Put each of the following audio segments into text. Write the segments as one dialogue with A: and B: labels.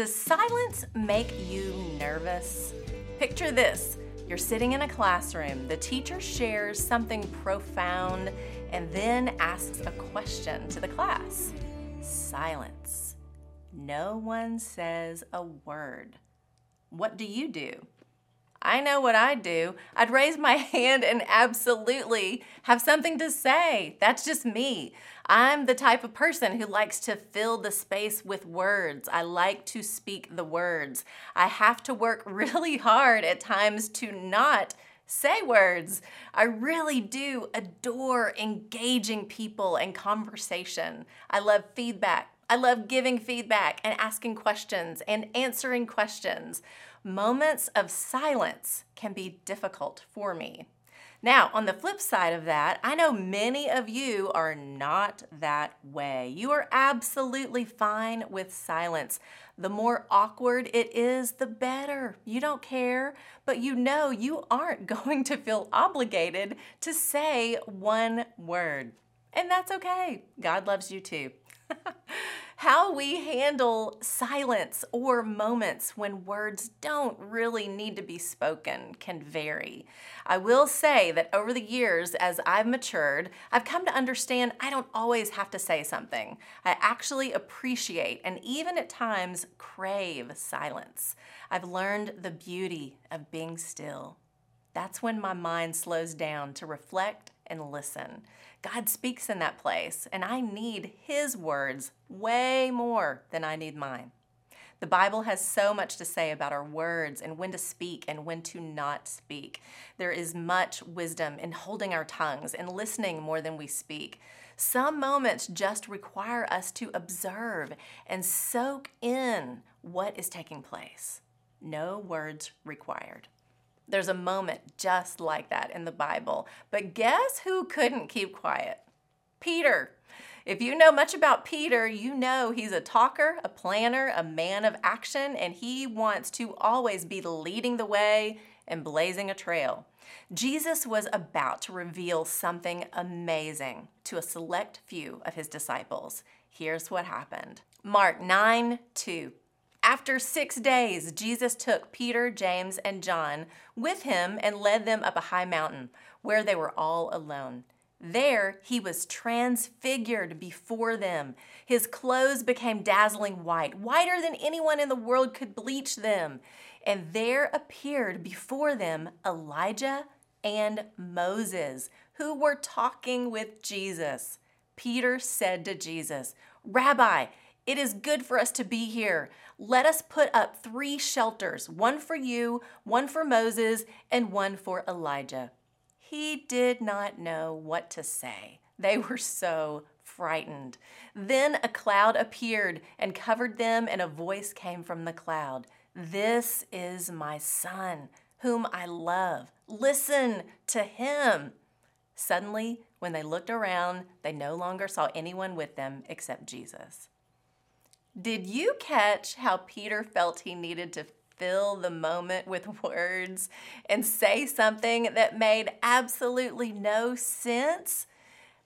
A: Does silence make you nervous? Picture this you're sitting in a classroom, the teacher shares something profound and then asks a question to the class. Silence. No one says a word. What do you do? I know what I'd do. I'd raise my hand and absolutely have something to say. That's just me. I'm the type of person who likes to fill the space with words. I like to speak the words. I have to work really hard at times to not say words. I really do adore engaging people and conversation. I love feedback. I love giving feedback and asking questions and answering questions. Moments of silence can be difficult for me. Now, on the flip side of that, I know many of you are not that way. You are absolutely fine with silence. The more awkward it is, the better. You don't care, but you know you aren't going to feel obligated to say one word. And that's okay. God loves you too. How we handle silence or moments when words don't really need to be spoken can vary. I will say that over the years, as I've matured, I've come to understand I don't always have to say something. I actually appreciate and even at times crave silence. I've learned the beauty of being still. That's when my mind slows down to reflect and listen. God speaks in that place, and I need His words way more than I need mine. The Bible has so much to say about our words and when to speak and when to not speak. There is much wisdom in holding our tongues and listening more than we speak. Some moments just require us to observe and soak in what is taking place. No words required. There's a moment just like that in the Bible. But guess who couldn't keep quiet? Peter. If you know much about Peter, you know he's a talker, a planner, a man of action, and he wants to always be leading the way and blazing a trail. Jesus was about to reveal something amazing to a select few of his disciples. Here's what happened Mark 9 2. After six days, Jesus took Peter, James, and John with him and led them up a high mountain where they were all alone. There he was transfigured before them. His clothes became dazzling white, whiter than anyone in the world could bleach them. And there appeared before them Elijah and Moses, who were talking with Jesus. Peter said to Jesus, Rabbi, it is good for us to be here. Let us put up three shelters one for you, one for Moses, and one for Elijah. He did not know what to say. They were so frightened. Then a cloud appeared and covered them, and a voice came from the cloud This is my son, whom I love. Listen to him. Suddenly, when they looked around, they no longer saw anyone with them except Jesus. Did you catch how Peter felt he needed to fill the moment with words and say something that made absolutely no sense?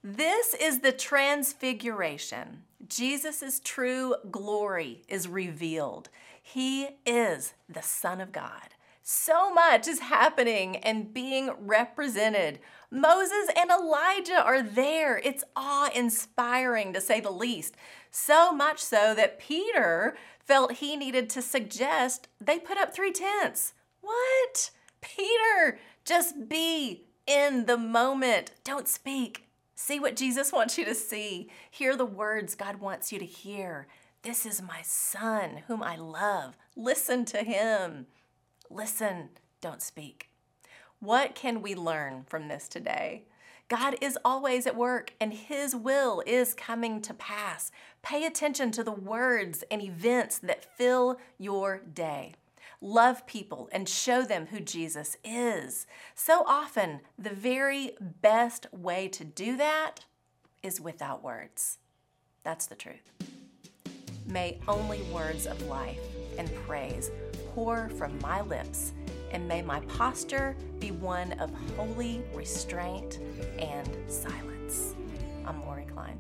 A: This is the transfiguration. Jesus' true glory is revealed. He is the Son of God. So much is happening and being represented. Moses and Elijah are there. It's awe inspiring to say the least. So much so that Peter felt he needed to suggest they put up three tents. What? Peter, just be in the moment. Don't speak. See what Jesus wants you to see. Hear the words God wants you to hear. This is my son whom I love. Listen to him. Listen, don't speak. What can we learn from this today? God is always at work and His will is coming to pass. Pay attention to the words and events that fill your day. Love people and show them who Jesus is. So often, the very best way to do that is without words. That's the truth. May only words of life and praise pour from my lips, and may my posture be one of holy restraint and silence. I'm Lori Klein.